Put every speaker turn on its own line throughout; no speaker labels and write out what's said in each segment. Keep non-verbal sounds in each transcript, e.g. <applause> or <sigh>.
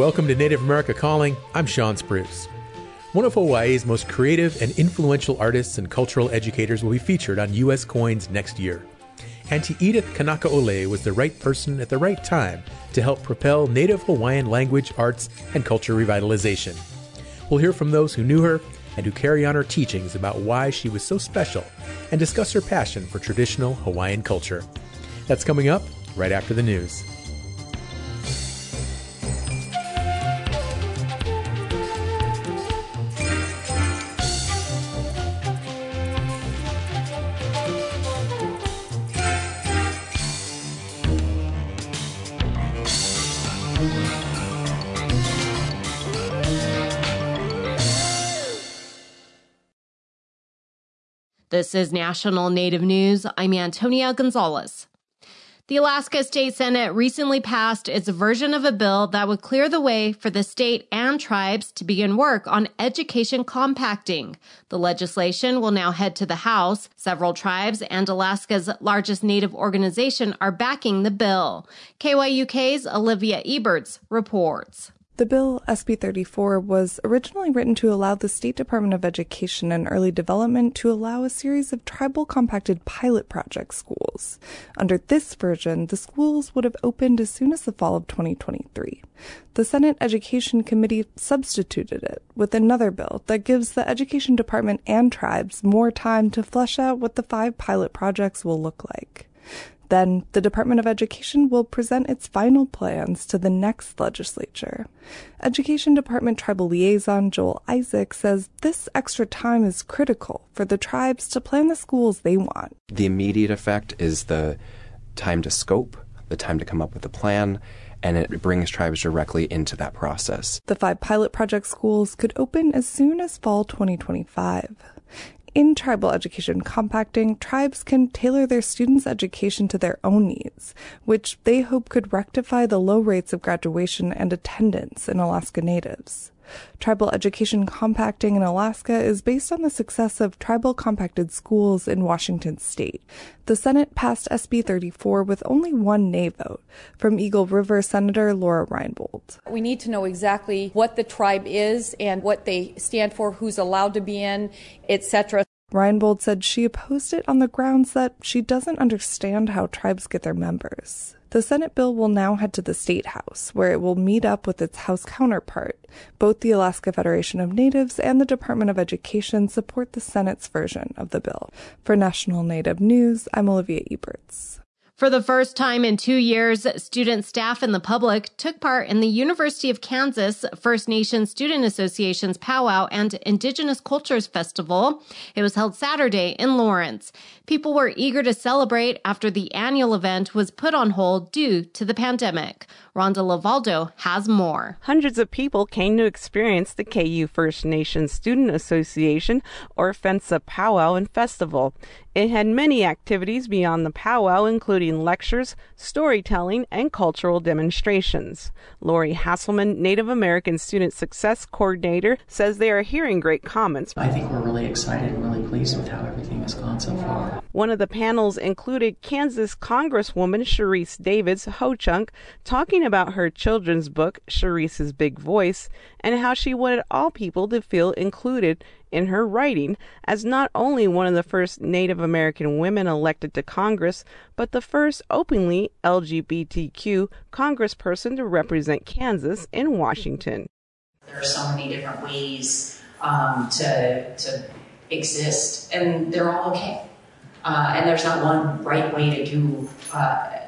Welcome to Native America Calling. I'm Sean Spruce. One of Hawaii's most creative and influential artists and cultural educators will be featured on U.S. coins next year. Auntie Edith Kanakaole was the right person at the right time to help propel Native Hawaiian language, arts, and culture revitalization. We'll hear from those who knew her and who carry on her teachings about why she was so special and discuss her passion for traditional Hawaiian culture. That's coming up right after the news.
This is National Native News. I'm Antonia Gonzalez. The Alaska State Senate recently passed its version of a bill that would clear the way for the state and tribes to begin work on education compacting. The legislation will now head to the House. Several tribes and Alaska's largest Native organization are backing the bill. KYUK's Olivia Ebertz reports.
The bill, SB 34, was originally written to allow the State Department of Education and Early Development to allow a series of tribal compacted pilot project schools. Under this version, the schools would have opened as soon as the fall of 2023. The Senate Education Committee substituted it with another bill that gives the Education Department and tribes more time to flesh out what the five pilot projects will look like. Then the Department of Education will present its final plans to the next legislature. Education Department Tribal Liaison Joel Isaak says this extra time is critical for the tribes to plan the schools they want.
The immediate effect is the time to scope, the time to come up with a plan, and it brings tribes directly into that process.
The five pilot project schools could open as soon as fall 2025. In tribal education compacting, tribes can tailor their students' education to their own needs, which they hope could rectify the low rates of graduation and attendance in Alaska Natives. Tribal education compacting in Alaska is based on the success of tribal compacted schools in Washington state. The Senate passed SB 34 with only one nay vote from Eagle River Senator Lora Reinbold.
We need to know exactly what the tribe is and what they stand for, who's allowed to be in, etc.
Reinbold said she opposed it on the grounds that she doesn't understand how tribes get their members. The Senate bill will now head to the State House, where it will meet up with its House counterpart. Both the Alaska Federation of Natives and the Department of Education support the Senate's version of the bill. For National Native News, I'm Olivia Ebertz.
For the first time in two years, student staff and the public took part in the University of Kansas First Nations Student Association's Powwow and Indigenous Cultures Festival. It was held Saturday in Lawrence. People were eager to celebrate after the annual event was put on hold due to the pandemic. Rhonda LeValdo has more.
Hundreds of people came to experience the KU First Nations Student Association or FENSA Powwow and Festival. It had many activities beyond the powwow, including lectures, storytelling, and cultural demonstrations. Lori Hasselman, Native American Student Success Coordinator, says they are hearing great comments.
I think we're really excited and really pleased with how everything has gone so far.
One of the panels included Kansas Congresswoman Sharice Davids Ho Chunk talking about her children's book, Sharice's Big Voice, and how she wanted all people to feel included in her writing as not only one of the first Native American women elected to Congress, but the first openly LGBTQ congressperson to represent Kansas in Washington.
There are so many different ways um, to, to exist, and they're all okay. Uh, and there's not one right way to do uh,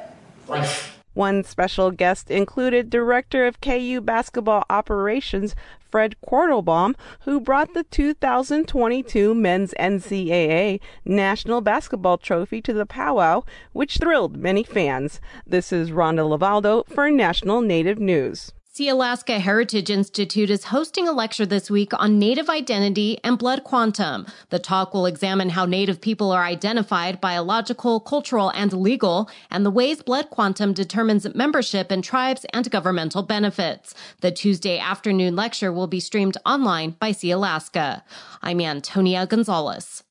life.
One special guest included Director of KU Basketball Operations Fred Quartlebaum, who brought the 2022 Men's NCAA National Basketball Trophy to the powwow, which thrilled many fans. This is Rhonda LeValdo for National Native News.
Sealaska Heritage Institute is hosting a lecture this week on Native identity and blood quantum. The talk will examine how Native people are identified, biological, cultural, and legal, and the ways blood quantum determines membership in tribes and governmental benefits. The Tuesday afternoon lecture will be streamed online by Sealaska. I'm Antonia Gonzalez.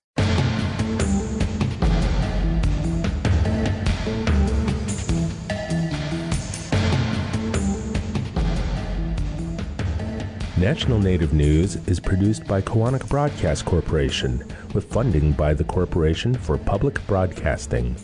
National Native News is produced by Koahnic Broadcast Corporation with funding by the Corporation for Public Broadcasting.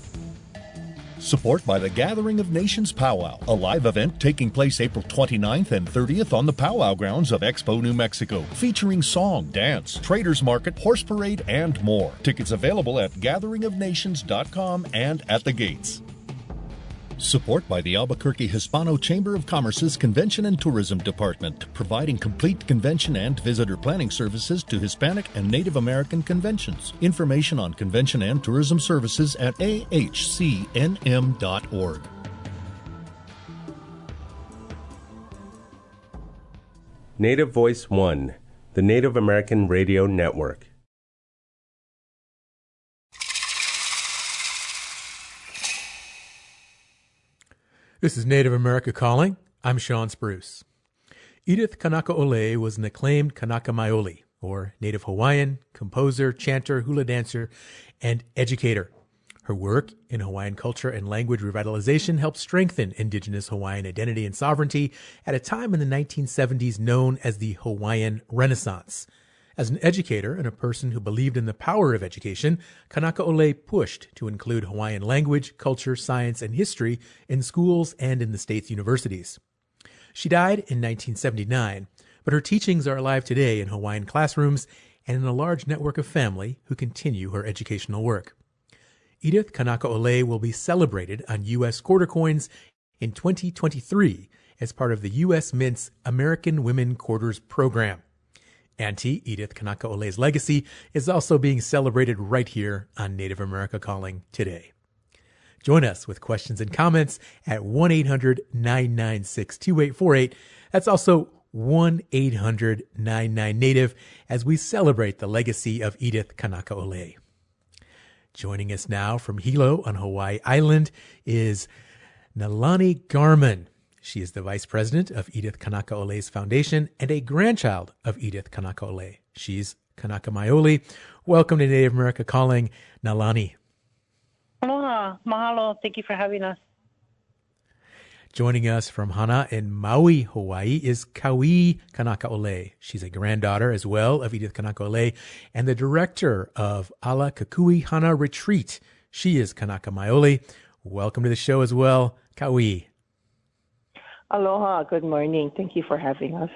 Support by the Gathering of Nations Powwow, a live event taking place April 29th and 30th on the Powwow grounds of Expo, New Mexico, featuring song, dance, traders market, horse parade, and more. Tickets available at gatheringofnations.com and at the gates. Support by the Albuquerque Hispano Chamber of Commerce's Convention and Tourism Department, providing complete convention and visitor planning services to Hispanic and Native American conventions. Information on convention and tourism services at ahcnm.org.
Native Voice One, the Native American Radio Network.
This is Native America Calling. I'm Sean Spruce. Edith Kanakaole was an acclaimed Kanaka Maoli, or Native Hawaiian, composer, chanter, hula dancer, and educator. Her work in Hawaiian culture and language revitalization helped strengthen indigenous Hawaiian identity and sovereignty at a time in the 1970s known as the Hawaiian Renaissance. As an educator and a person who believed in the power of education, Kanakaole pushed to include Hawaiian language, culture, science, and history in schools and in the state's universities. She died in 1979, but her teachings are alive today in Hawaiian classrooms and in a large network of family who continue her educational work. Edith Kanakaole will be celebrated on U.S. quarter coins in 2023 as part of the U.S. Mint's American Women Quarters program. Auntie Edith Kanakaole's legacy is also being celebrated right here on Native America Calling today. Join us with questions and comments at 1 800 996 2848. That's also 1 800 99 Native as we celebrate the legacy of Edith Kanakaole. Joining us now from Hilo on Hawaii Island is Nalani Garman. She is the vice president of Edith Kanakaole's foundation and a grandchild of Edith Kanakaole. She's Kanaka Maoli. Welcome to Native America Calling, Nalani.
Aloha, mahalo. Thank you for having us.
Joining us from Hana in Maui, Hawaii is Kaui Kanakaole. She's a granddaughter as well of Edith Kanakaole and the director of Ala Kukui Hana Retreat. She is Kanaka Maoli. Welcome to the show as well, Kaui.
Aloha, good morning. Thank you for having us.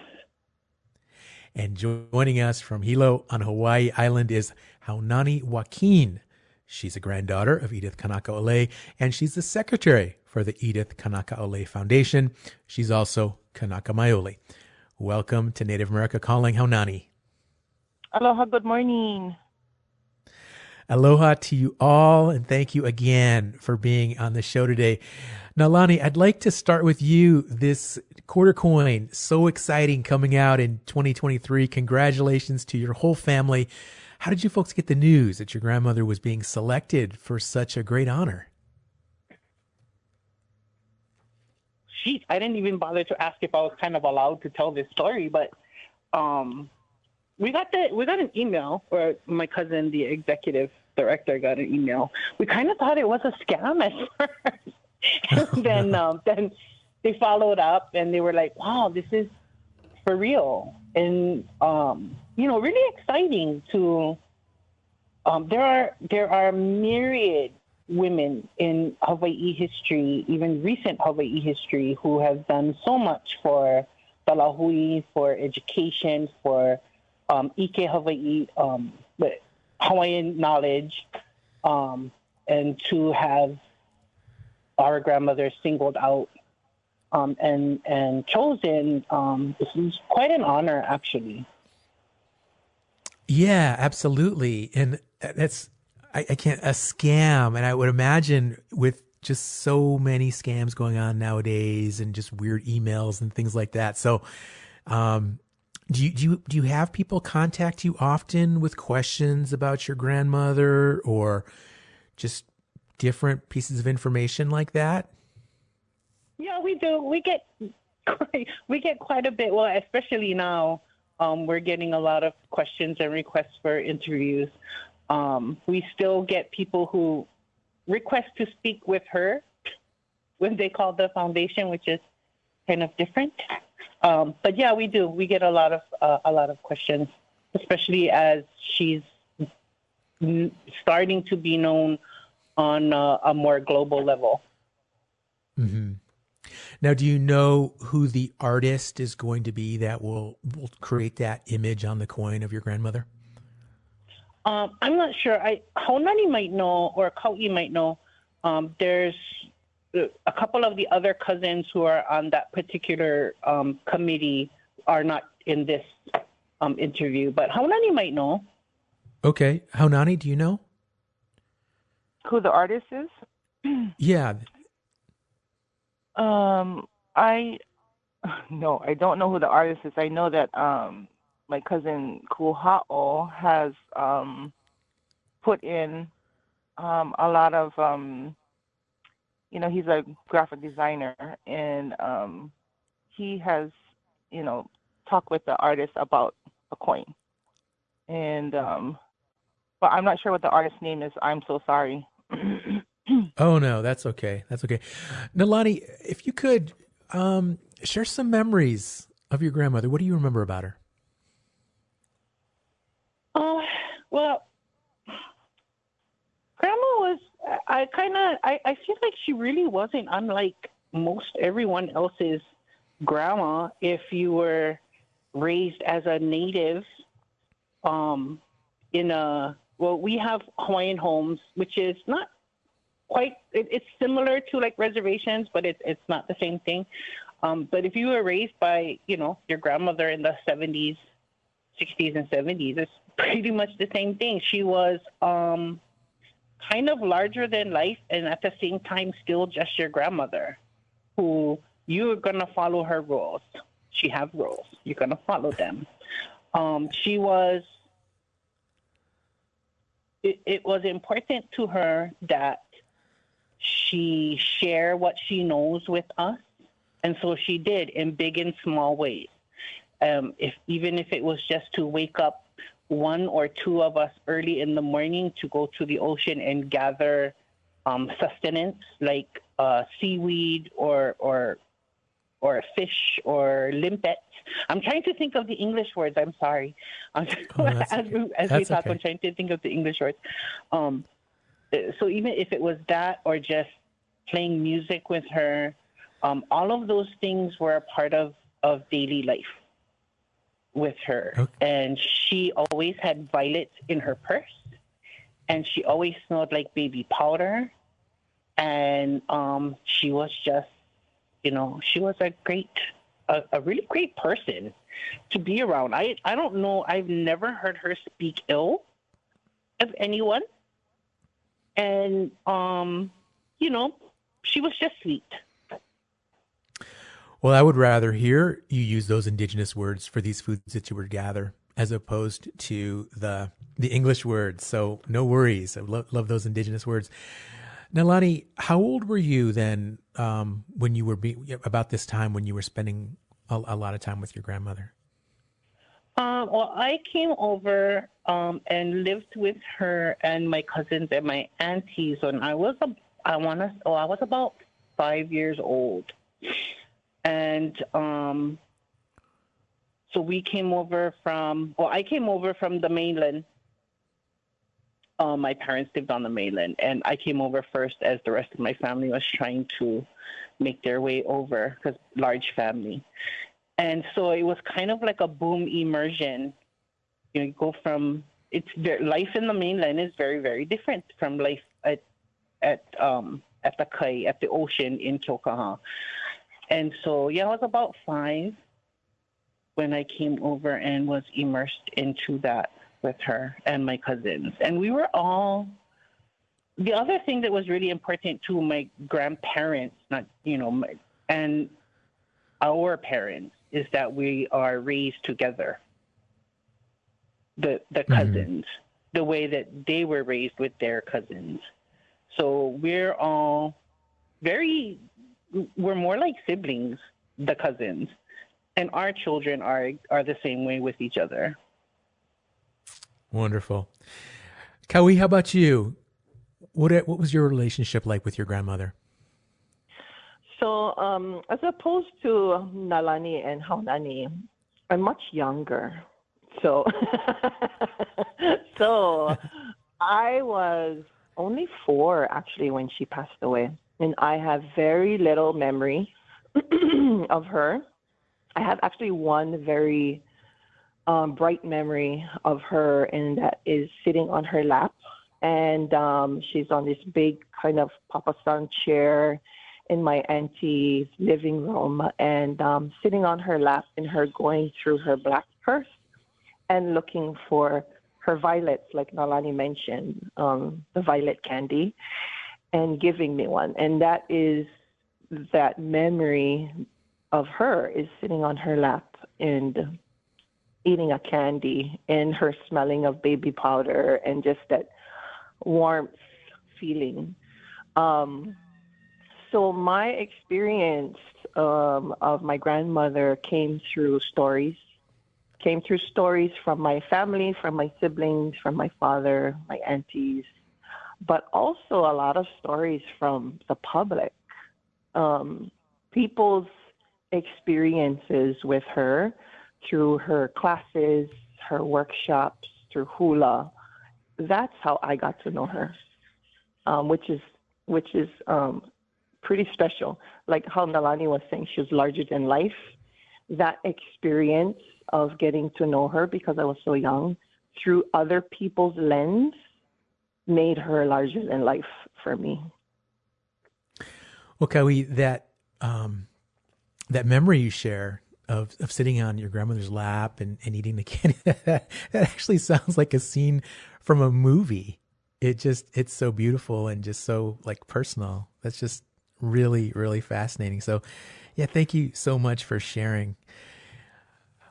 And joining us from Hilo on Hawaii Island is Haunani Joaquin. She's a granddaughter of Edith Kanakaole, and she's the secretary for the Edith Kanakaole Foundation. She's also Kanaka Maoli. Welcome to Native America Calling Haunani.
Aloha, good morning.
Aloha to you all, and thank you again for being on the show today. Nalani, I'd like to start with you. This quarter coin, so exciting coming out in 2023. Congratulations to your whole family. How did you folks get the news that your grandmother was being selected for such a great honor?
Sheet, I didn't even bother to ask if I was kind of allowed to tell this story, but um, we got the we got an email, or my cousin, the executive director, got an email. We kind of thought it was a scam at <laughs> first. and then um, <laughs> then they followed up and they were like, "Wow, this is for real," and um, you know, really exciting to. Um, there are there are myriad women in Hawaii history, even recent Hawaii history, who have done so much for the Lahui, for education, for um, Ike Hawaii, um, Hawaiian knowledge, um, and to have our grandmother singled out um, and and chosen. Um, this is quite an honor, actually.
Yeah, absolutely, and that's I, I can't a scam, and I would imagine with just so many scams going on nowadays, and just weird emails and things like that. So, um, do you do you do you have people contact you often with questions about your grandmother or just different pieces of information like that?
Yeah, we do. We get we get quite a bit. Well, especially now, um, we're getting a lot of questions and requests for interviews. Um, we still get people who request to speak with her when they call the foundation, which is kind of different. Um, but yeah, we do. We get a lot of uh, a lot of questions, especially as she's n- starting to be known on uh, a more global level.
Mm-hmm. Now, do you know who the artist is going to be that will will create that image on the coin of your grandmother?
Um, I'm not sure. I Haunani might know, or Kau'i might know. Um, there's a couple of the other cousins who are on that particular um, committee are not in this um, interview, but Haunani might know.
Okay, Haunani, do you know
who the artist is? <clears throat>
yeah.
Um, I no, I don't know who the artist is. I know that um, my cousin Kuhao has um, put in um, a lot of um, you know he's a graphic designer and um, he has you know talked with the artist about a coin and um, but I'm not sure what the artist's name is. I'm so sorry. <clears throat>
oh no, that's okay. That's okay. Nalani, if you could um, share some memories of your grandmother. What do you remember about her?
Oh, uh, well, grandma was I kind of I, I feel like she really wasn't unlike most everyone else's grandma if you were raised as a native um in a well we have Hawaiian homes which is not quite it, it's similar to like reservations but it's it's not the same thing. Um but if you were raised by you know your grandmother in the 70s 60s and 70s it's pretty much the same thing. She was um kind of larger than life and at the same time still just your grandmother who you're going to follow her rules. She have rules. You're going to follow them. Um, she was it, it was important to her that she share what she knows with us and so she did in big and small ways um, if even if it was just to wake up one or two of us early in the morning to go to the ocean and gather um, sustenance like uh, seaweed or or or fish or limpet. I'm trying to think of the English words. I'm sorry. <laughs> oh, as, we, as we talk, okay. I'm trying to think of the English words. Um, so even if it was that or just playing music with her, um, all of those things were a part of, of daily life with her. Okay. And she always had violets in her purse. And she always smelled like baby powder. And um, she was just, you know, she was a great, a, a really great person to be around. I, I don't know, I've never heard her speak ill of anyone. And, um, you know, she was just sweet.
Well, I would rather hear you use those indigenous words for these foods that you would gather as opposed to the the English words. So no worries. I love, love those indigenous words. Nalani, how old were you then um, when you were be- about this time when you were spending a, a lot of time with your grandmother?
Um, well, I came over um, and lived with her and my cousins and my aunties when I was, I want to, oh, I was about five years old and um, so we came over from. Well, I came over from the mainland. Uh, my parents lived on the mainland, and I came over first as the rest of my family was trying to make their way over because large family. And so it was kind of like a boom immersion. You know, you go from it's life in the mainland is very very different from life at at um at the kai at the ocean in Keaukaha. And so, yeah, I was about five when I came over and was immersed into that with her and my cousins. And we were all. The other thing that was really important to my grandparents, not you know, my, and our parents, is that we are raised together. The the mm-hmm. cousins, mm-hmm. the way that they were raised with their cousins. So we're all very we're more like siblings, the cousins, and our children are are the same way with each other.
Wonderful, Kaui. How about you? What what was your relationship like with your grandmother?
So, um, as opposed to Nalani and Haunani, I'm much younger. So, <laughs> so I was only four actually when she passed away, and I have very little memory <clears throat> of her. I have actually one very um, bright memory of her, and that is sitting on her lap, and um, she's on this big kind of papa son chair in my auntie's living room, and um, sitting on her lap, and her going through her black purse and looking for her violets, like Nalani mentioned, um, the violet candy, and giving me one, and that is that memory of her is sitting on her lap and eating a candy and her smelling of baby powder and just that warmth feeling. Um, so my experience um, of my grandmother came through stories, came through stories from my family, from my siblings, from my father, my aunties, but also a lot of stories from the public. Um, people's experiences with her through her classes, her workshops, through hula. That's how I got to know her, um, which is which is um, pretty special. Like how Nalani was saying, she was larger than life. That experience of getting to know her because I was so young through other people's lens made her larger than life for me.
Well, Kaui, that um, that memory you share of, of sitting on your grandmother's lap and, and eating the candy, <laughs> that actually sounds like a scene from a movie. It just, it's so beautiful and just so like personal. That's just really, really fascinating. So, yeah, thank you so much for sharing.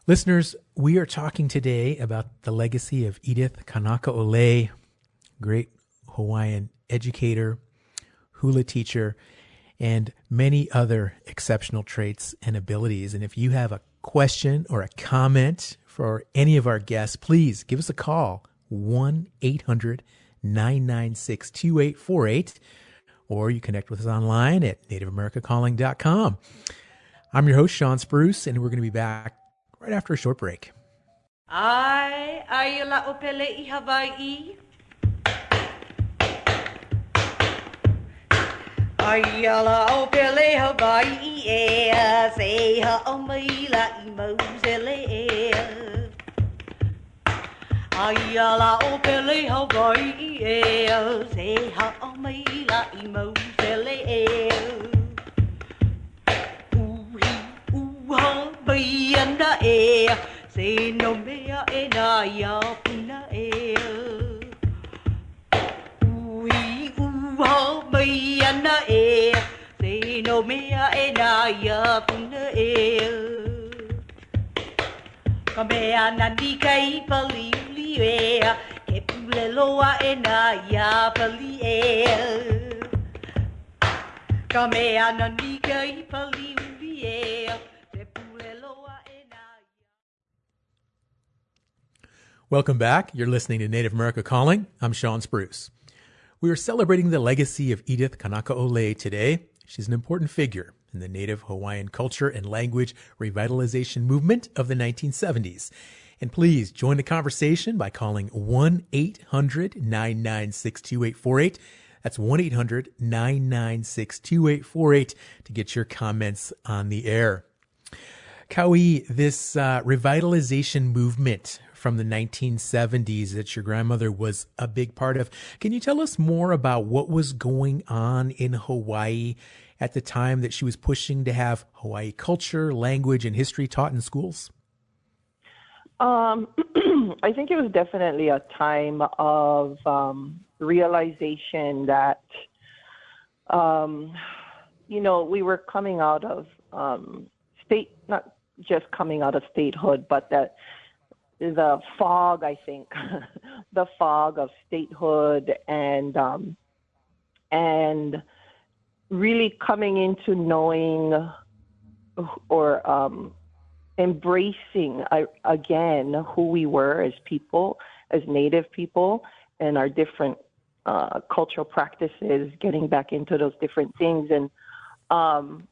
Listeners, we are talking today about the legacy of Edith Kanaka great Hawaiian educator, hula teacher, and many other exceptional traits and abilities. And if you have a question or a comment for any of our guests, please give us a call 1 800 996 2848 or you connect with us online at nativeamericacalling.com. I'm your host, Sean Spruce, and we're going to be back right after a short break.
Ai, ai la opele i Hawaii. Ai la opele Hawaii e se ha o mai la i mausele e. Ai la opele Hawaii e se ha o mai la i mausele e. Uhi uha bai anda e se no mea e na ia puna e. Uhi uha e no na ia puna e. Nani kai uli e ke na pali e. Nani kai loa e
Welcome back. You're listening to Native America Calling. I'm Sean Spruce. We are celebrating the legacy of Edith Kanakaole today. She's an important figure in the Native Hawaiian culture and language revitalization movement of the 1970s. And please join the conversation by calling 1 800 996 2848. That's 1 800 996 2848 to get your comments on the air. Kaui, this uh, revitalization movement from the 1970s that your grandmother was a big part of. Can you tell us more about what was going on in Hawaii at the time that she was pushing to have Hawaii culture, language, and history taught in schools?
Um, <clears throat> I think it was definitely a time of um, realization that, um, you know, we were coming out of um, state, not just coming out of statehood, but that the fog, I think, <laughs> the fog of statehood and um, and really coming into knowing or um, embracing uh, again who we were as people, as Native people, and our different uh, cultural practices, getting back into those different things. And um,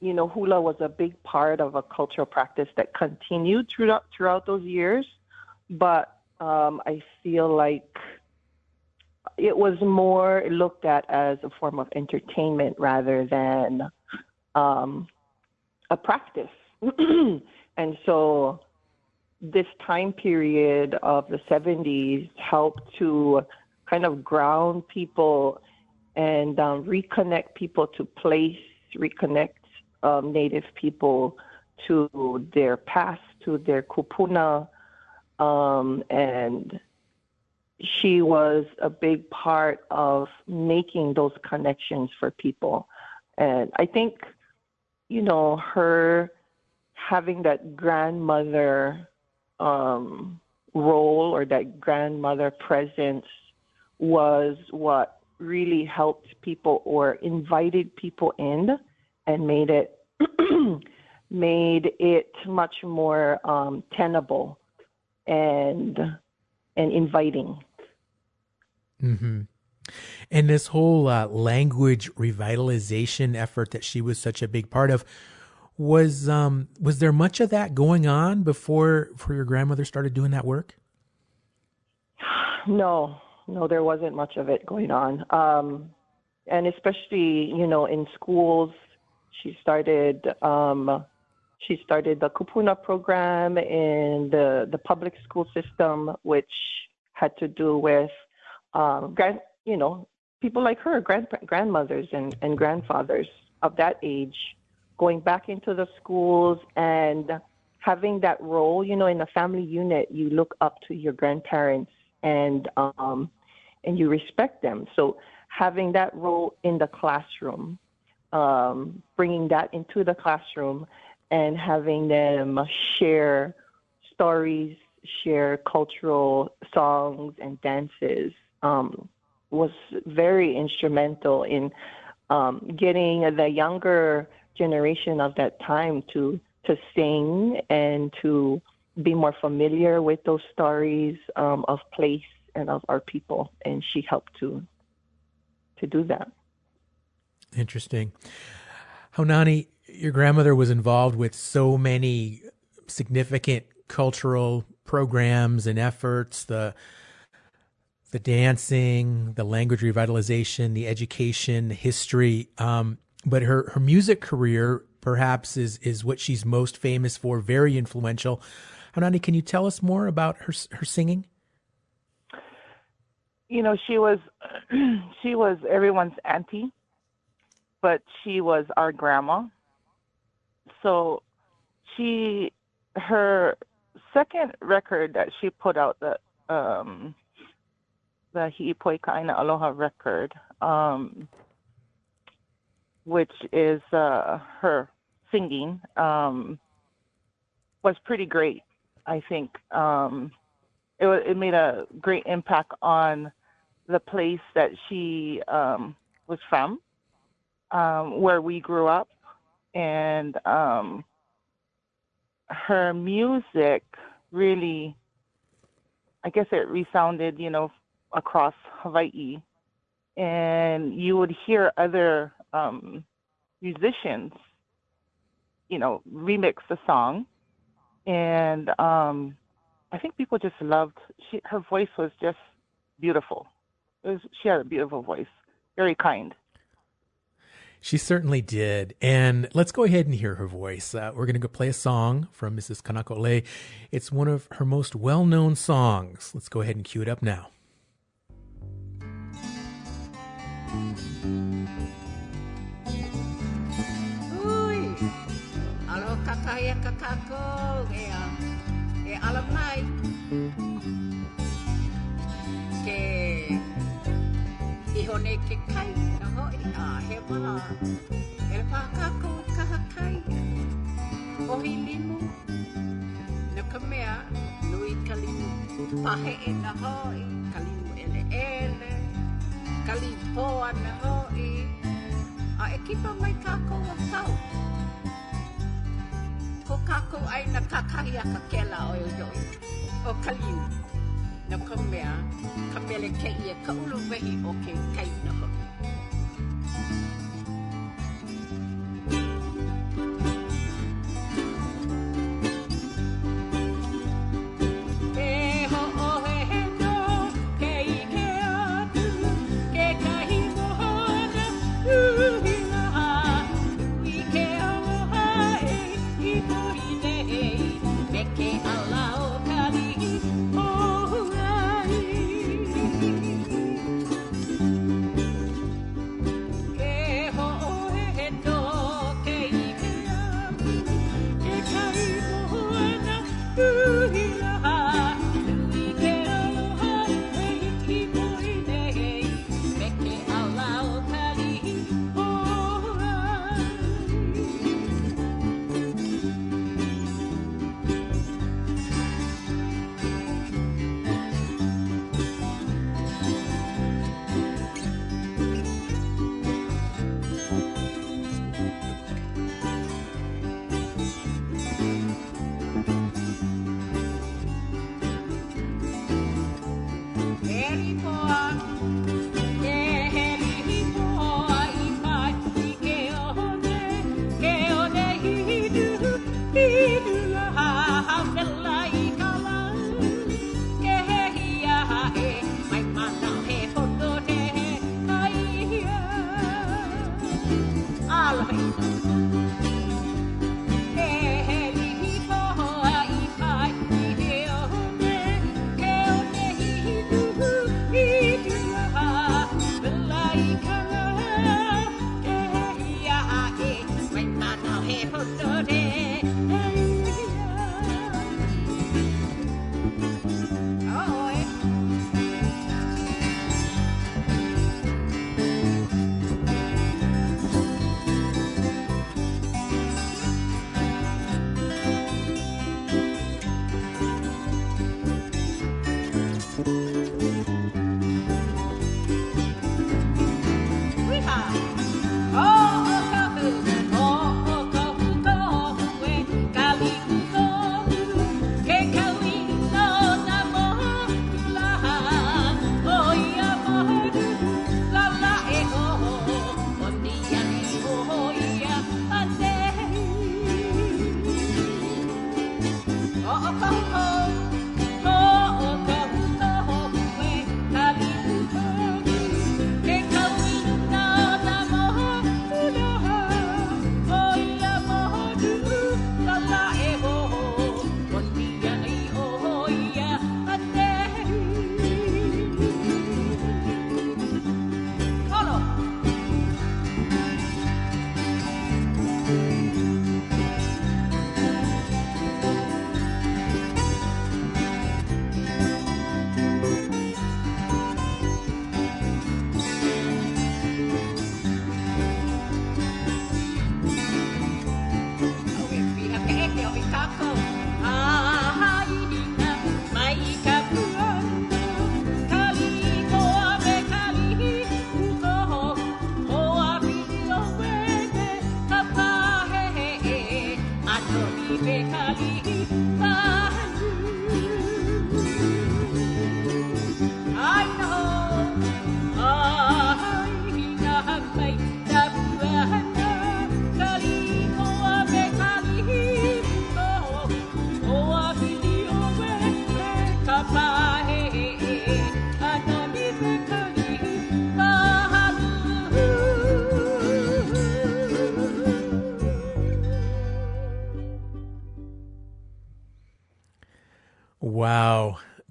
you know, hula was a big part of a cultural practice that continued throughout throughout those years, but um, I feel like it was more looked at as a form of entertainment rather than um, a practice. <clears throat> and so this time period of the 70s helped to kind of ground people and um, reconnect people to place, reconnect um, Native people to their past, to their kupuna, um, and she was a big part of making those connections for people. And I think, you know, her having that grandmother um, role or that grandmother presence was what really helped people or invited people in and made it <clears throat> made it much more um, tenable and and inviting.
Mm-hmm. And this whole uh, language revitalization effort that she was such a big part of was um, was there much of that going on before before your grandmother started doing that work?
No, no, there wasn't much of it going on, um, and especially you know in schools, she started um, she started the Kupuna program in the the public school system, which had to do with um, grand, you know, people like her, grand, grandmothers and, and grandfathers of that age, going back into the schools and having that role. You know, in a family unit, you look up to your grandparents and um, and you respect them. So having that role in the classroom, um, bringing that into the classroom, and having them share stories, share cultural songs and dances um, was very instrumental in um, getting the younger generation of that time to to sing and to be more familiar with those stories um, of place and of our people, and she helped to to do that.
Interesting. Haunani, your grandmother was involved with so many significant cultural programs and efforts. The the dancing, the language revitalization, the education, history. Um, but her, her music career perhaps is, is what she's most famous for, very influential. Haunani, can you tell us more about her, her singing?
You know, she was, <clears throat> she was everyone's auntie, but she was our grandma. So she, her second record that she put out the um, the Hi'ipoi Ka'aina Aloha record, um, which is uh, her singing, um, was pretty great. I think um, it, it made a great impact on the place that she um, was from, um, where we grew up, and um, her music really, I guess it resounded, you know, across Hawaii, and you would hear other um, musicians, you know, remix the song, and um, I think people just loved. She, her voice was just beautiful. Was, she had a beautiful voice, very kind.
She certainly did. And let's go ahead and hear her voice. Uh, we're going to go play a song from Mrs. Kanaka It's one of her most well known songs. Let's go ahead and cue it up now.
Ui, a he maha. E le pakako kaha kai, ohi limu. Na ka mea, nui kalimu, pahe e na hoi, kalimu ele ele. kali poa na hoi. A e kipa mai kako a tau. Ko kako ai na kakahi a ka kela o yoi o kalinu na ka mea ka mele ke ia ka ulu o ke kai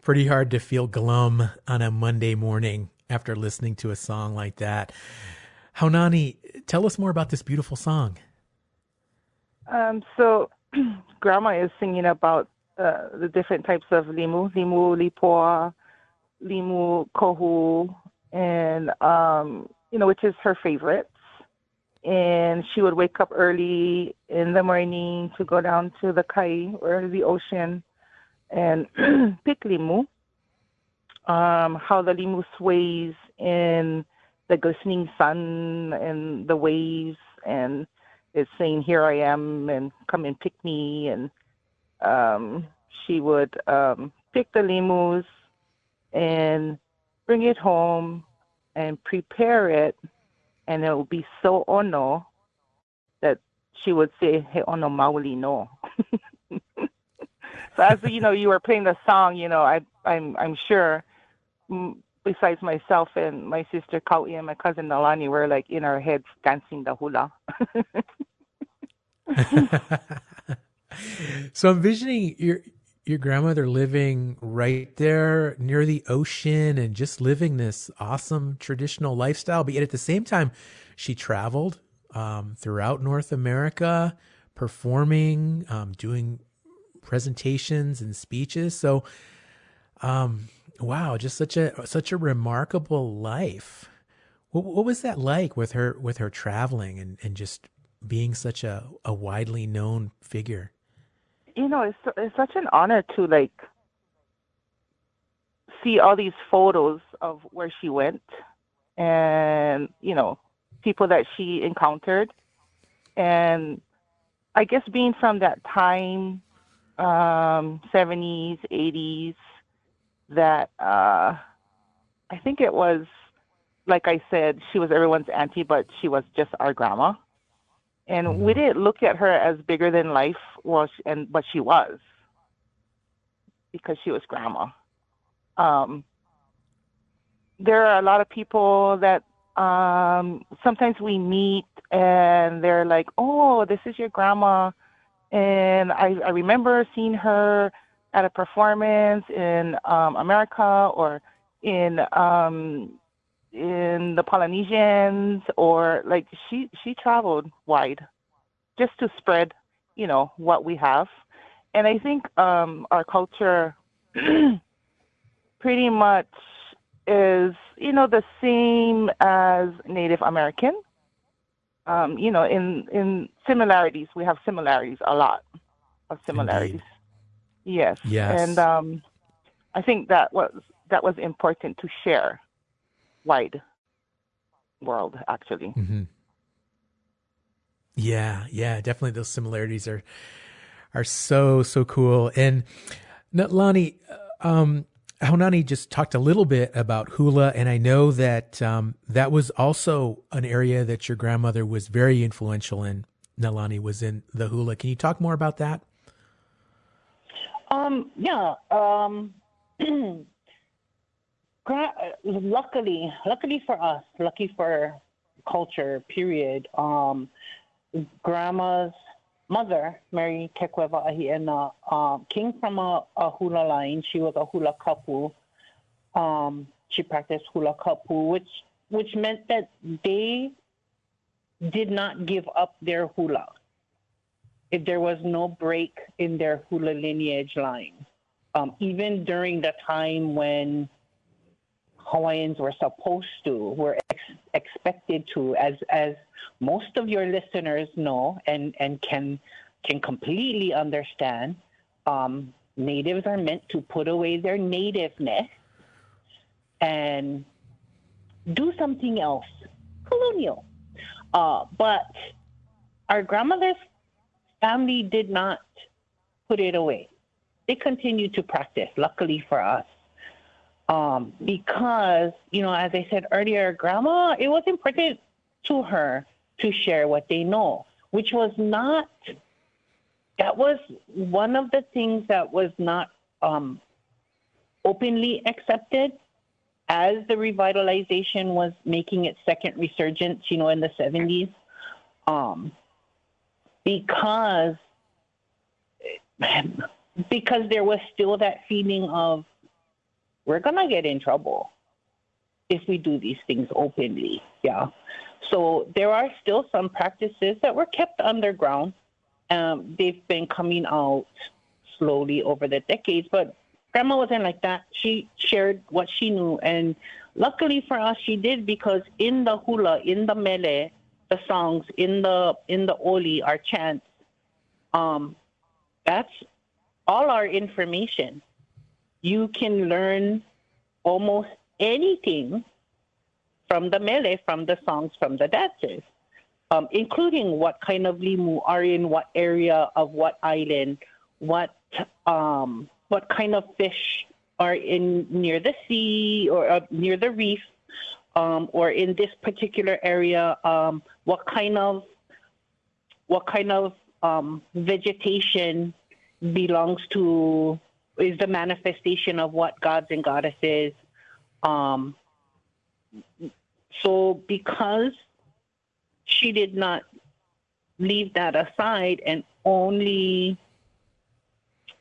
pretty hard to feel glum on a Monday morning after listening to a song like that. Haunani, tell us more about this beautiful song.
Um, so, <clears throat> Grandma is singing about uh, the different types of limu, limu lipoa, limu kohu, and um, you know which is her favorites. And she would wake up early in the morning to go down to the kai or the ocean and <clears throat> pick limu. Um, how the limu sways in the glistening sun and the waves, and it's saying, "Here I am," and come and pick me. And um, she would um, pick the limus and bring it home and prepare it, and it would be so ono that she would say, Hey, ono mauli no." <laughs> so as you know, you were playing the song. You know, I, I'm I'm sure. Besides myself and my sister Kau'i and my cousin Nalani, were like in our heads dancing the hula. <laughs>
So I'm envisioning your your grandmother living right there near the ocean and just living this awesome traditional lifestyle. But yet at the same time, she traveled um, throughout North America, performing, um, doing presentations and speeches. So, um, wow, just such a such a remarkable life. What, what was that like with her with her traveling and, and just being such a, a widely known figure?
you know, it's it's such an honor to like see all these photos of where she went and you know people that she encountered and i guess being from that time um 70s 80s that uh i think it was like i said she was everyone's auntie but she was just our grandma. And we didn't look at her as bigger than life well she, and but she was because she was grandma. Um there are a lot of people that um sometimes we meet and they're like oh this is your grandma and i i remember seeing her at a performance in um america or in um in the Polynesians or like she she traveled wide just to spread, you know, what we have. And I think um our culture <clears throat> pretty much is, you know, the same as Native American. Um, you know, in in similarities, we have similarities, a lot of similarities. Yes.
Yes.
And um I think that was that was important to share wide world actually.
Mm-hmm. Yeah, yeah, definitely. Those similarities are are so so cool. And Nalani, um, Haunani just talked a little bit about hula, and I know that um, that was also an area that your grandmother was very influential in. Nalani was in the hula. Can you talk more about that?
Um, yeah. Um, <clears throat> luckily, luckily for us, lucky for culture, period. Um, grandma's mother, Mary Kekuewa Ahiena, um, came from a, a hula line. She was a hula kapu. Um, she practiced hula kapu, which which meant that they did not give up their hula. If there was no break in their hula lineage line, um, even during the time when Hawaiians were supposed to, were ex- expected to, as as most of your listeners know and and can can completely understand. Um, natives are meant to put away their nativeness and do something else, colonial. Uh, but our grandmother's family did not put it away. They continued to practice, luckily for us. Um, because, you know, as I said earlier, grandma, it was important to her to share what they know, which was not, that was one of the things that was not um, openly accepted as the revitalization was making its second resurgence, you know, in the 70s. Um, because because there was still that feeling of we're gonna get in trouble if we do these things openly. Yeah. So there are still some practices that were kept underground. Um, they've been coming out slowly over the decades, but grandma wasn't like that. She shared what she knew, and luckily for us, she did because in the hula, in the mele, the songs, in the in the oli, our chants, um, that's all our information. You can learn almost anything from the mele, from the songs, from the dances, um, including what kind of limu are in what area of what island, what um, what kind of fish are in near the sea or uh, near the reef, um, or in this particular area, um, what kind of what kind of um, vegetation belongs to is the manifestation of what gods and goddesses. Um, so because she did not leave that aside and only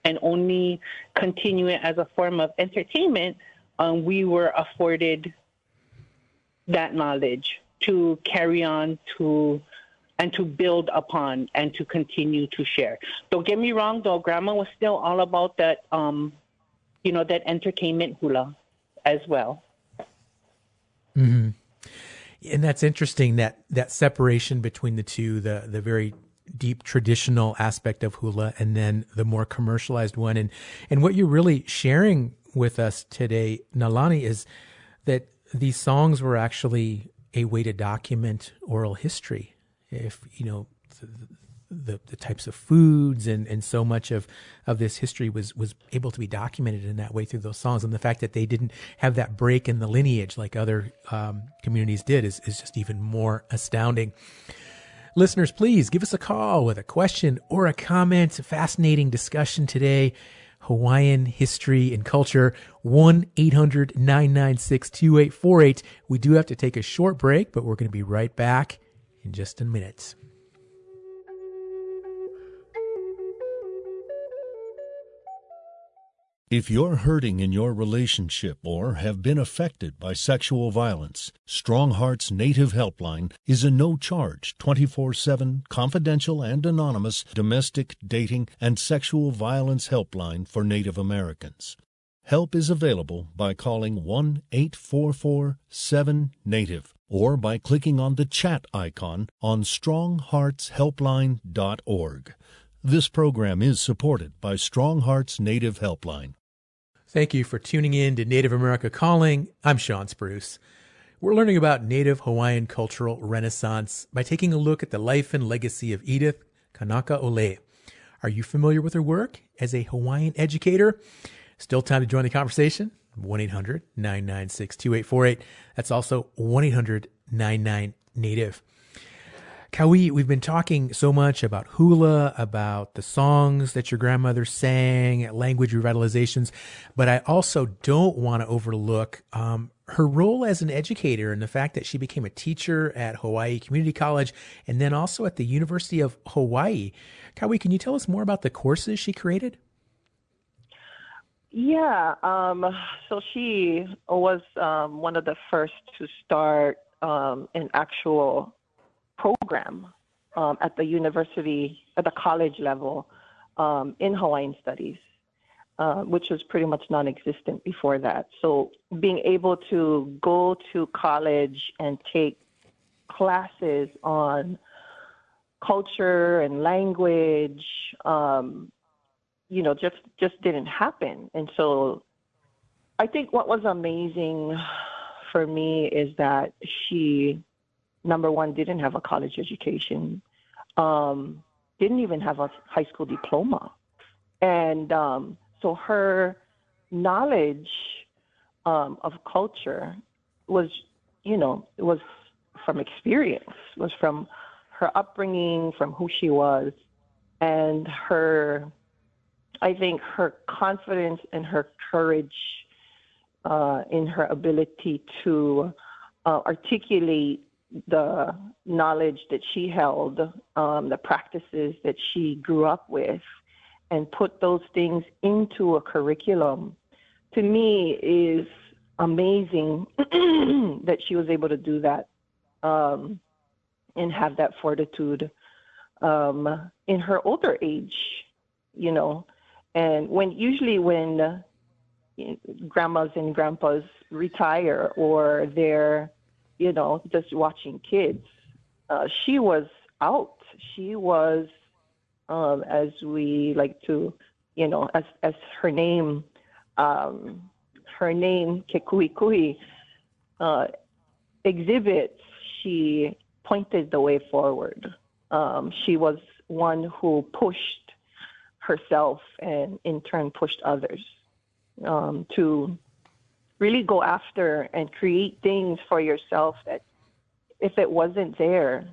and only continue it as a form of entertainment, um, we were afforded that knowledge to carry on to and to build upon and to continue to share. Don't get me wrong though, grandma was still all about that um, you know, that entertainment hula as well.
Mm-hmm. And that's interesting that that separation between the two, the the very deep traditional aspect of hula and then the more commercialized one and and what you're really sharing with us today Nalani is that these songs were actually a way to document oral history if you know the, the, the types of foods and, and so much of, of this history was, was able to be documented in that way through those songs. And the fact that they didn't have that break in the lineage like other um, communities did is, is just even more astounding. Listeners, please give us a call with a question or a comment. Fascinating discussion today. Hawaiian history and culture. 1 800 996 2848. We do have to take a short break, but we're going to be right back in just a minute.
If you're hurting in your relationship or have been affected by sexual violence, Strong Hearts Native Helpline is a no charge, 24 7, confidential, and anonymous domestic, dating, and sexual violence helpline for Native Americans. Help is available by calling 1 844 7 Native or by clicking on the chat icon on strongheartshelpline.org. This program is supported by Strong Hearts Native Helpline.
Thank you for tuning in to Native America Calling. I'm Shawn Spruce. We're learning about Native Hawaiian cultural renaissance by taking a look at the life and legacy of Edith Kanakaole. Are you familiar with her work as a Hawaiian educator? Still time to join the conversation? 1 800 996 2848. That's also 1 800 99 Native. Kaui, we've been talking so much about hula, about the songs that your grandmother sang, language revitalizations, but I also don't want to overlook um, her role as an educator and the fact that she became a teacher at Hawaii Community College and then also at the University of Hawaii. Kaui, can you tell us more about the courses she created?
Yeah, um, so she was um, one of the first to start um, an actual program um, at the university, at the college level um, in Hawaiian studies, uh, which was pretty much non existent before that. So being able to go to college and take classes on culture and language, um, you know, just just didn't happen. And so I think what was amazing for me is that she number one, didn't have a college education, um, didn't even have a high school diploma. And um, so her knowledge um, of culture was, you know, was from experience, was from her upbringing, from who she was, and her, I think, her confidence and her courage uh, in her ability to uh, articulate the knowledge that she held, um, the practices that she grew up with, and put those things into a curriculum to me is amazing <clears throat> that she was able to do that um, and have that fortitude um, in her older age, you know. And when usually when grandmas and grandpas retire or they're, you know, just watching kids, uh, she was out. She was, um, as we like to, you know, as as her name, um, her name Kekuhikuhi, uh, exhibits. She pointed the way forward. Um, she was one who pushed herself and in turn pushed others um, to really go after and create things for yourself that if it wasn't there,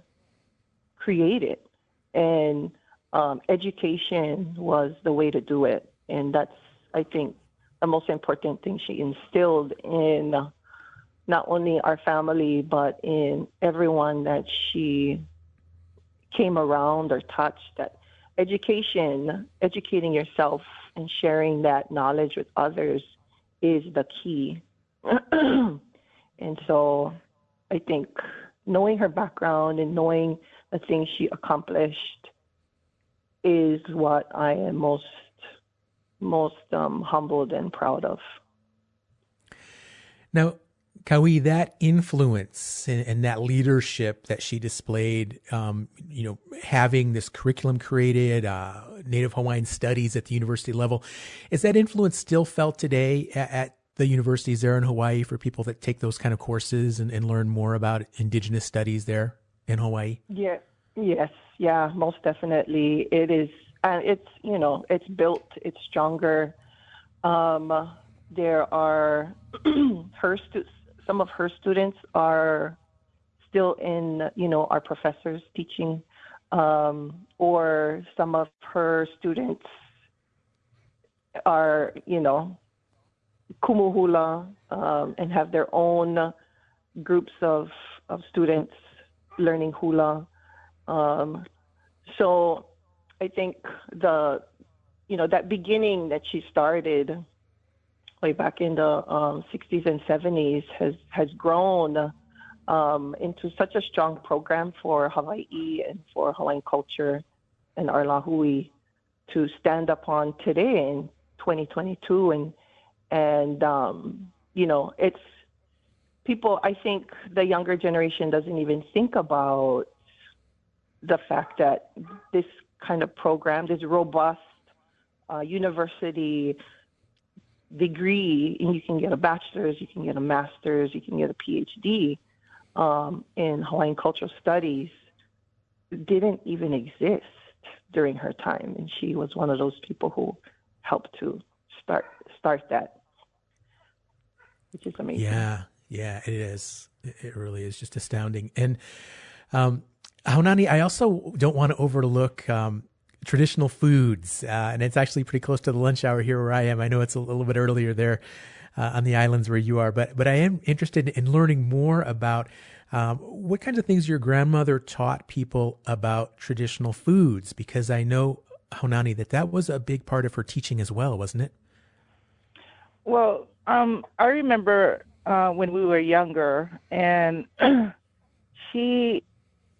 create it. And um, education was the way to do it. And that's, I think, the most important thing she instilled in not only our family, but in everyone that she came around or touched that education, educating yourself and sharing that knowledge with others is the key. <clears throat> and so I think knowing her background and knowing the things she accomplished is what I am most most um, humbled and proud of.
Now, Kaui, that influence and, and, that leadership that she displayed, um, you know, having this curriculum created, uh, Native Hawaiian studies at the university level, is that influence still felt today at, at, the universities there in Hawaii for people that take those kind of courses and, and learn more about indigenous studies there in Hawaii?
Yeah, yes, yeah, most definitely. It is, uh, it's you know, it's built, it's stronger. Um, there are <clears throat> her stu- some of her students are still in, you know, our professors teaching, um, or some of her students are, you know, kumu hula um, and have their own groups of, of students learning hula. Um, so I think the, you know, that beginning that she started way back in the um, 60s and 70s has has grown um, into such a strong program for Hawaii and for Hawaiian culture and our to stand upon today in 2022 and and um, you know it's people I think the younger generation doesn't even think about the fact that this kind of program, this robust uh, university degree, and you can get a bachelor's, you can get a master's, you can get a PhD um, in Hawaiian cultural studies, didn't even exist during her time, and she was one of those people who helped to start start that, which is amazing.
Yeah, yeah, it is. It really is just astounding. And um, Haunani, I also don't want to overlook um, traditional foods, uh, and it's actually pretty close to the lunch hour here where I am. I know it's a little bit earlier there uh, on the islands where you are, but but I am interested in learning more about um, what kinds of things your grandmother taught people about traditional foods, because I know Haunani, that that was a big part of her teaching as well, wasn't it?
Well, um, I remember uh, when we were younger, and <clears throat> she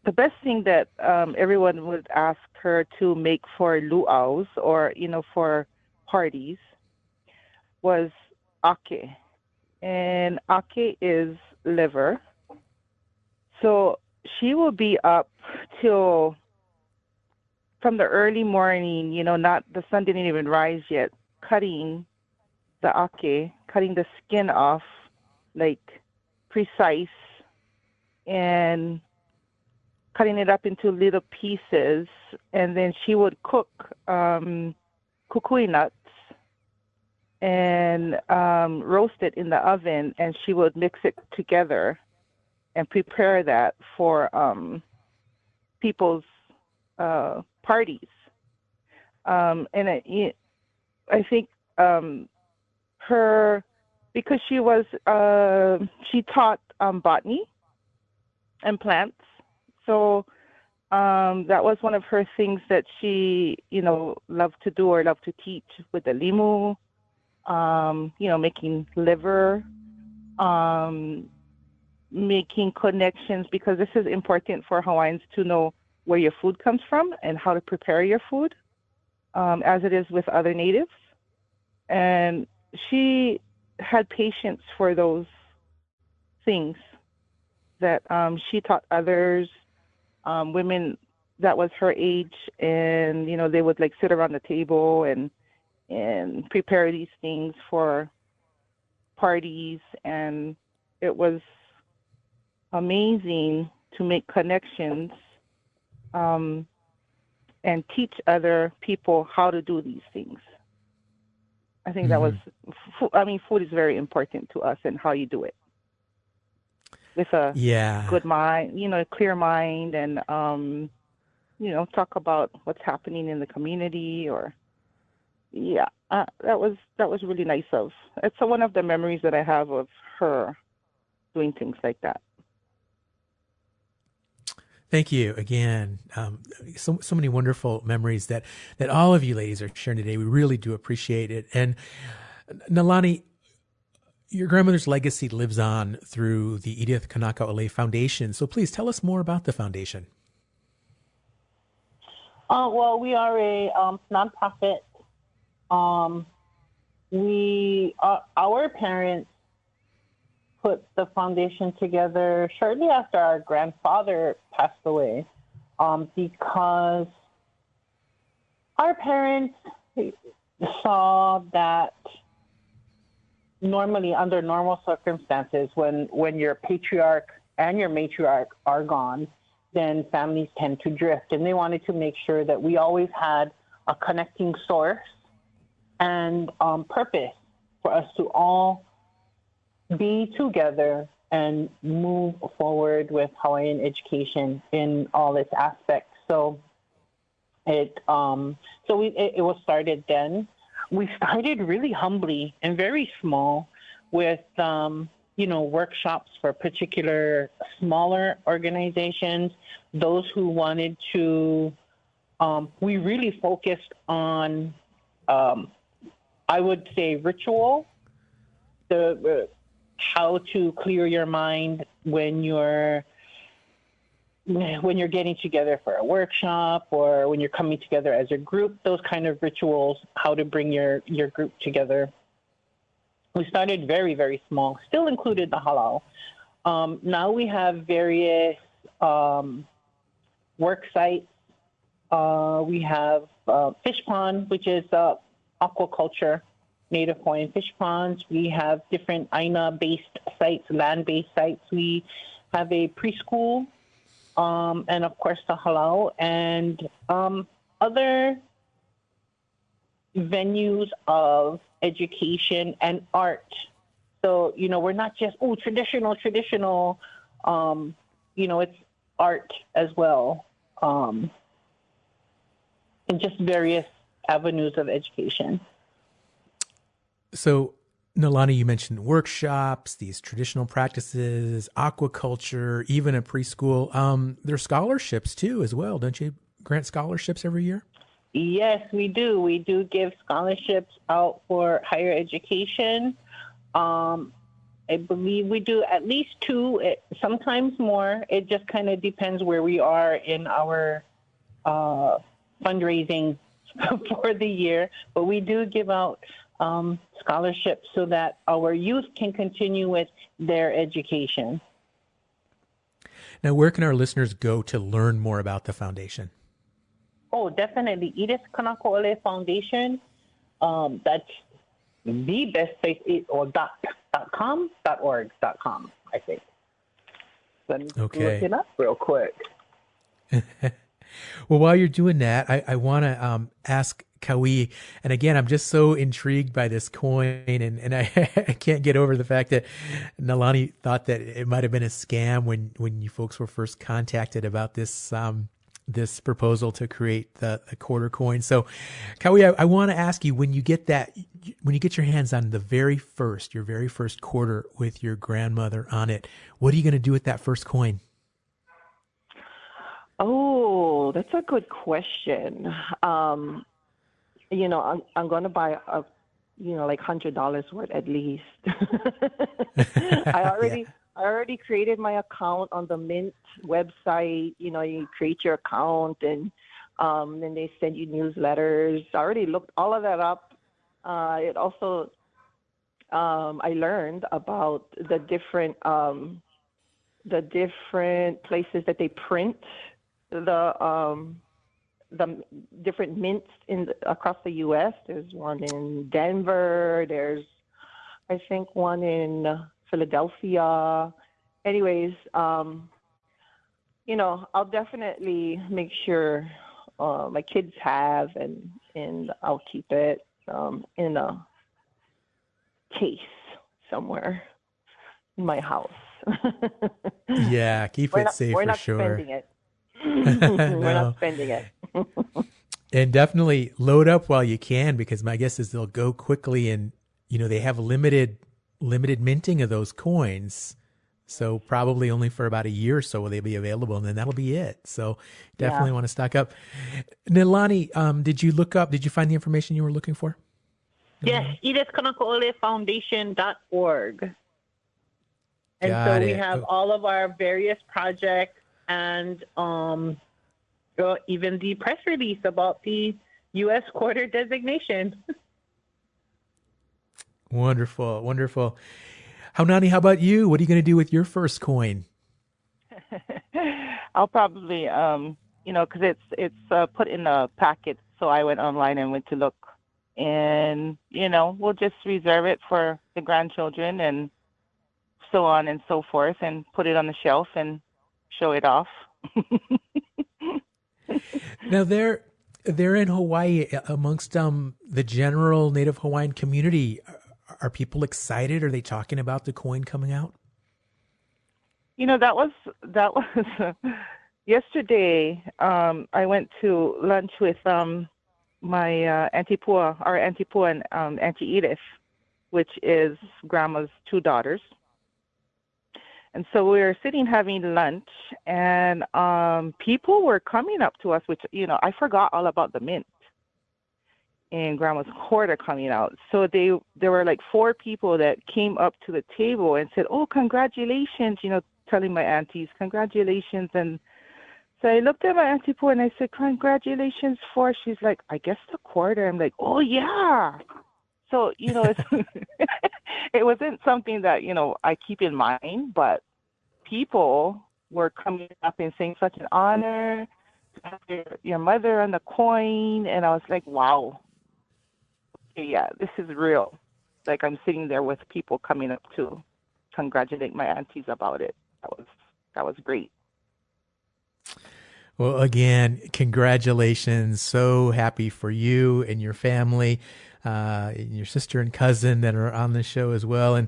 the best thing that um, everyone would ask her to make for luau's or you know for parties was ake, and ake is liver. So she will be up till from the early morning. You know, not the sun didn't even rise yet. Cutting the ake, cutting the skin off, like precise, and cutting it up into little pieces, and then she would cook um, kukui nuts and um, roast it in the oven, and she would mix it together and prepare that for um, people's uh, parties. Um, and it, I think um, her because she was uh, she taught um, botany and plants so um, that was one of her things that she, you know, loved to do or loved to teach with the limu
um, you know, making liver, um, making connections because this is important for Hawaiians to know where your food comes from and how to prepare your food, um, as it is with other natives. And she had patience for those things that um, she taught others, um, women that was her age, and you know they would like sit around the table and and prepare these things for parties, and it was amazing to make connections um, and teach other people how to do these things. I think that was, I mean, food is very important to us and how you do it with a
Yeah.
good mind, you know, a clear mind, and um, you know, talk about what's happening in the community or yeah, uh, that was that was really nice of. It's one of the memories that I have of her doing things like that.
Thank you again. Um, so so many wonderful memories that that all of you ladies are sharing today. We really do appreciate it. And Nalani, your grandmother's legacy lives on through the Edith Kanakaole Foundation. So please tell us more about the foundation.
Uh, well, we are a um, nonprofit. Um, we uh, our parents put the foundation together shortly after our grandfather passed away, um, because our parents saw that normally under normal circumstances when when your patriarch and your matriarch are gone then families tend to drift and they wanted to make sure that we always had a connecting source and um, purpose for us to all be together and move forward with Hawaiian education in all its aspects. So it um, so we it, it was started then. We started really humbly and very small with um, you know workshops for particular smaller organizations, those who wanted to. Um, we really focused on, um, I would say, ritual, the uh, how to clear your mind when you're when you're getting together for a workshop or when you're coming together as a group, those kind of rituals, how to bring your, your group together. We started very, very small, still included the halau. Um, now we have various um, work sites. Uh, we have uh, fish pond, which is uh, aquaculture, native Hawaiian fish ponds. We have different Aina-based sites, land-based sites. We have a preschool um, and of course the halau and um, other venues of education and art. So you know we're not just oh traditional traditional, um, you know it's art as well, um, and just various avenues of education.
So, Nalani, you mentioned workshops, these traditional practices, aquaculture, even a preschool. Um, there are scholarships too, as well. Don't you grant scholarships every year?
Yes, we do. We do give scholarships out for higher education. Um, I believe we do at least two, eh, sometimes more. It just kind of depends where we are in our uh, fundraising <laughs> for the year. But we do give out um, scholarships so that our youth can continue with their education.
Now, where can our listeners go to learn more about the foundation?
Oh, definitely. Edith Kanakaole Foundation. Um, that's the best place, is, or dot, dot com, dot org, dot com, I think. Let me
Okay.
look it up real quick. <laughs>
Well, while you're doing that, I, I want to um, ask Kaui, and again, I'm just so intrigued by this coin, and, and I, <laughs> I can't get over the fact that Nalani thought that it might have been a scam when, when you folks were first contacted about this um, this proposal to create the, the quarter coin. So, Kaui, I, I want to ask you when you get that, when you get your hands on the very first, your very first quarter with your grandmother on it, what are you going to do with that first coin?
Oh, that's a good question. Um, you know, I'm I'm going to buy a
you know, like hundred dollars worth at least. <laughs> I <laughs> already I already created my account on the Mint website. You know, you create your account and um, then they send you newsletters. I already looked all of that up. Uh, it also um, I learned about the different um, the different places that they print the um, the different mints in the, across the U.S. There's one in Denver. There's I think one in Philadelphia. Anyways, um, you know, I'll definitely make sure uh, my kids have, and and I'll keep it um, in a case somewhere in my house. <laughs>
yeah, keep
we're
it
not,
safe
we're
for
not
sure.
Spending it. <laughs> we're not spending it. <laughs>
and definitely load up while you can because my guess is they'll go quickly and you know they have limited limited minting of those coins so probably only for about a year or so will they be available and then that'll be it so definitely
Yeah.
want to stock up Nalani um, did you look up did you find the information you were looking for
Yes, edithkanakaolefoundation.org. And
Got
so we
it.
have all of our various projects and um, well, even the press release about the U.S. quarter designation. <laughs>
wonderful wonderful How, Haunani, how about you what are you going to do with your first coin <laughs>
I'll probably, um, you know, because it's it's uh, put in a packet. So I went online and went to look, and you know, we'll just reserve it for the grandchildren and so on and so forth, and put it on the shelf and show it off. <laughs>
now they're they're in Hawaii uh, amongst um the general Native Hawaiian community. Are- Are people excited? Are they talking about the coin coming out?
You know, that was that <laughs> was yesterday. Um, I went to lunch with um, my uh, Auntie Pua, our Auntie Pua and um, Auntie Edith, which is Grandma's two daughters. And so we were sitting having lunch, and um, people were coming up to us, which you know I forgot all about the mint and Grandma's quarter coming out. So they there were like four people that came up to the table and said, "Oh, congratulations!" You know, telling my aunties, "Congratulations!" And so I looked at my auntie Pua and I said, "Congratulations for." She's like, "I guess the quarter." I'm like, "Oh yeah." So you know, it's <laughs> it wasn't something that you know I keep in mind, but people were coming up and saying such an honor your, your mother on the coin, and I was like, "Wow." Yeah, this is real. Like I'm sitting there with people coming up to congratulate my aunties about it. That was that was great.
Well, again, congratulations. So happy for you and your family, uh, your sister and cousin that are on the show as well. And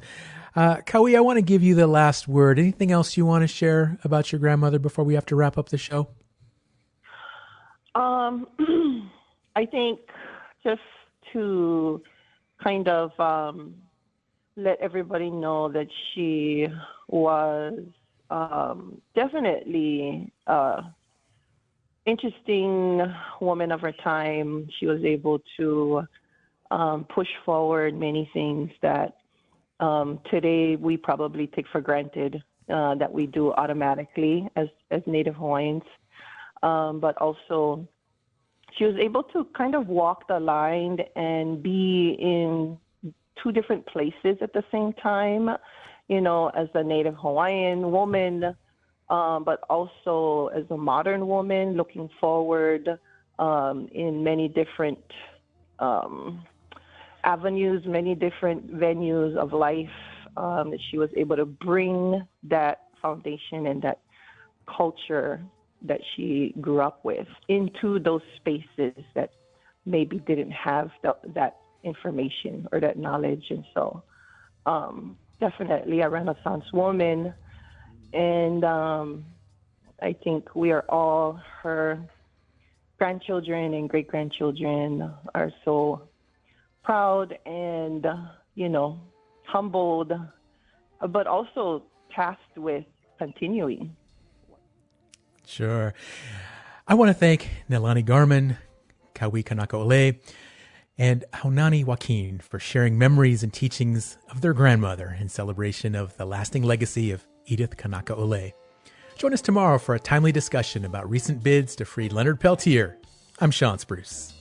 uh, Kaui, I want to give you the last word. Anything else you want to share about your grandmother before we have to wrap up the show?
Um, <clears throat> I think just to kind of um, let everybody know that she was um, definitely a interesting woman of her time. She was able to um, push forward many things that um, today we probably take for granted uh, that we do automatically as as Native Hawaiians. Um, but also she was able to kind of walk the line and be in two different places at the same time, you know, as a Native Hawaiian woman, um, but also as a modern woman looking forward um, in many different um, avenues, many different venues of life. Um, that she was able to bring that foundation and that culture that she grew up with into those spaces that maybe didn't have the, that information or that knowledge. And so, um, definitely a Renaissance woman. And um, I think we are all her grandchildren and great grandchildren are so proud and, you know, humbled, but also tasked with continuing.
Sure. I want to thank Nalani Garman, Kaui Kanakaole, and Haunani Joaquin for sharing memories and teachings of their grandmother in celebration of the lasting legacy of Edith Kanakaole. Join us tomorrow for a timely discussion about recent bids to free Leonard Peltier. I'm Shawn Spruce.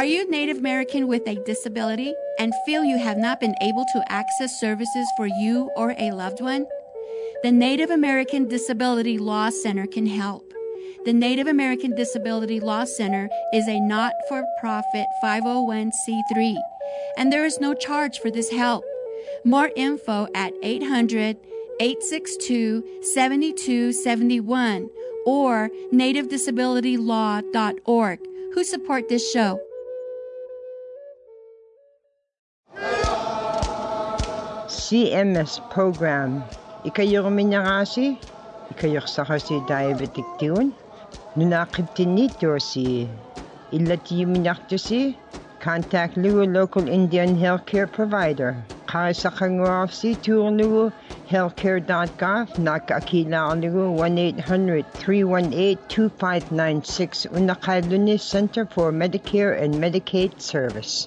Are you Native American with a disability and feel you have not been able to access services for you or a loved one? The Native American Disability Law Center can help. The Native American Disability Law Center is a not for profit 501c3, and there is no charge for this help. More info at 800 862 7271 or nativedisabilitylaw.org, who support this show.
CMS program. Ikayor minyangasi, ikayor sakasi diabetic tiun. Nunakiptinito si ilati minyaktusi. Contact Luo local Indian healthcare provider. Kaya sa kangwaf si turluo healthcare.gov nakakila luo 1-800-318-2596 Unakalunis Center for Medicare and Medicaid Service.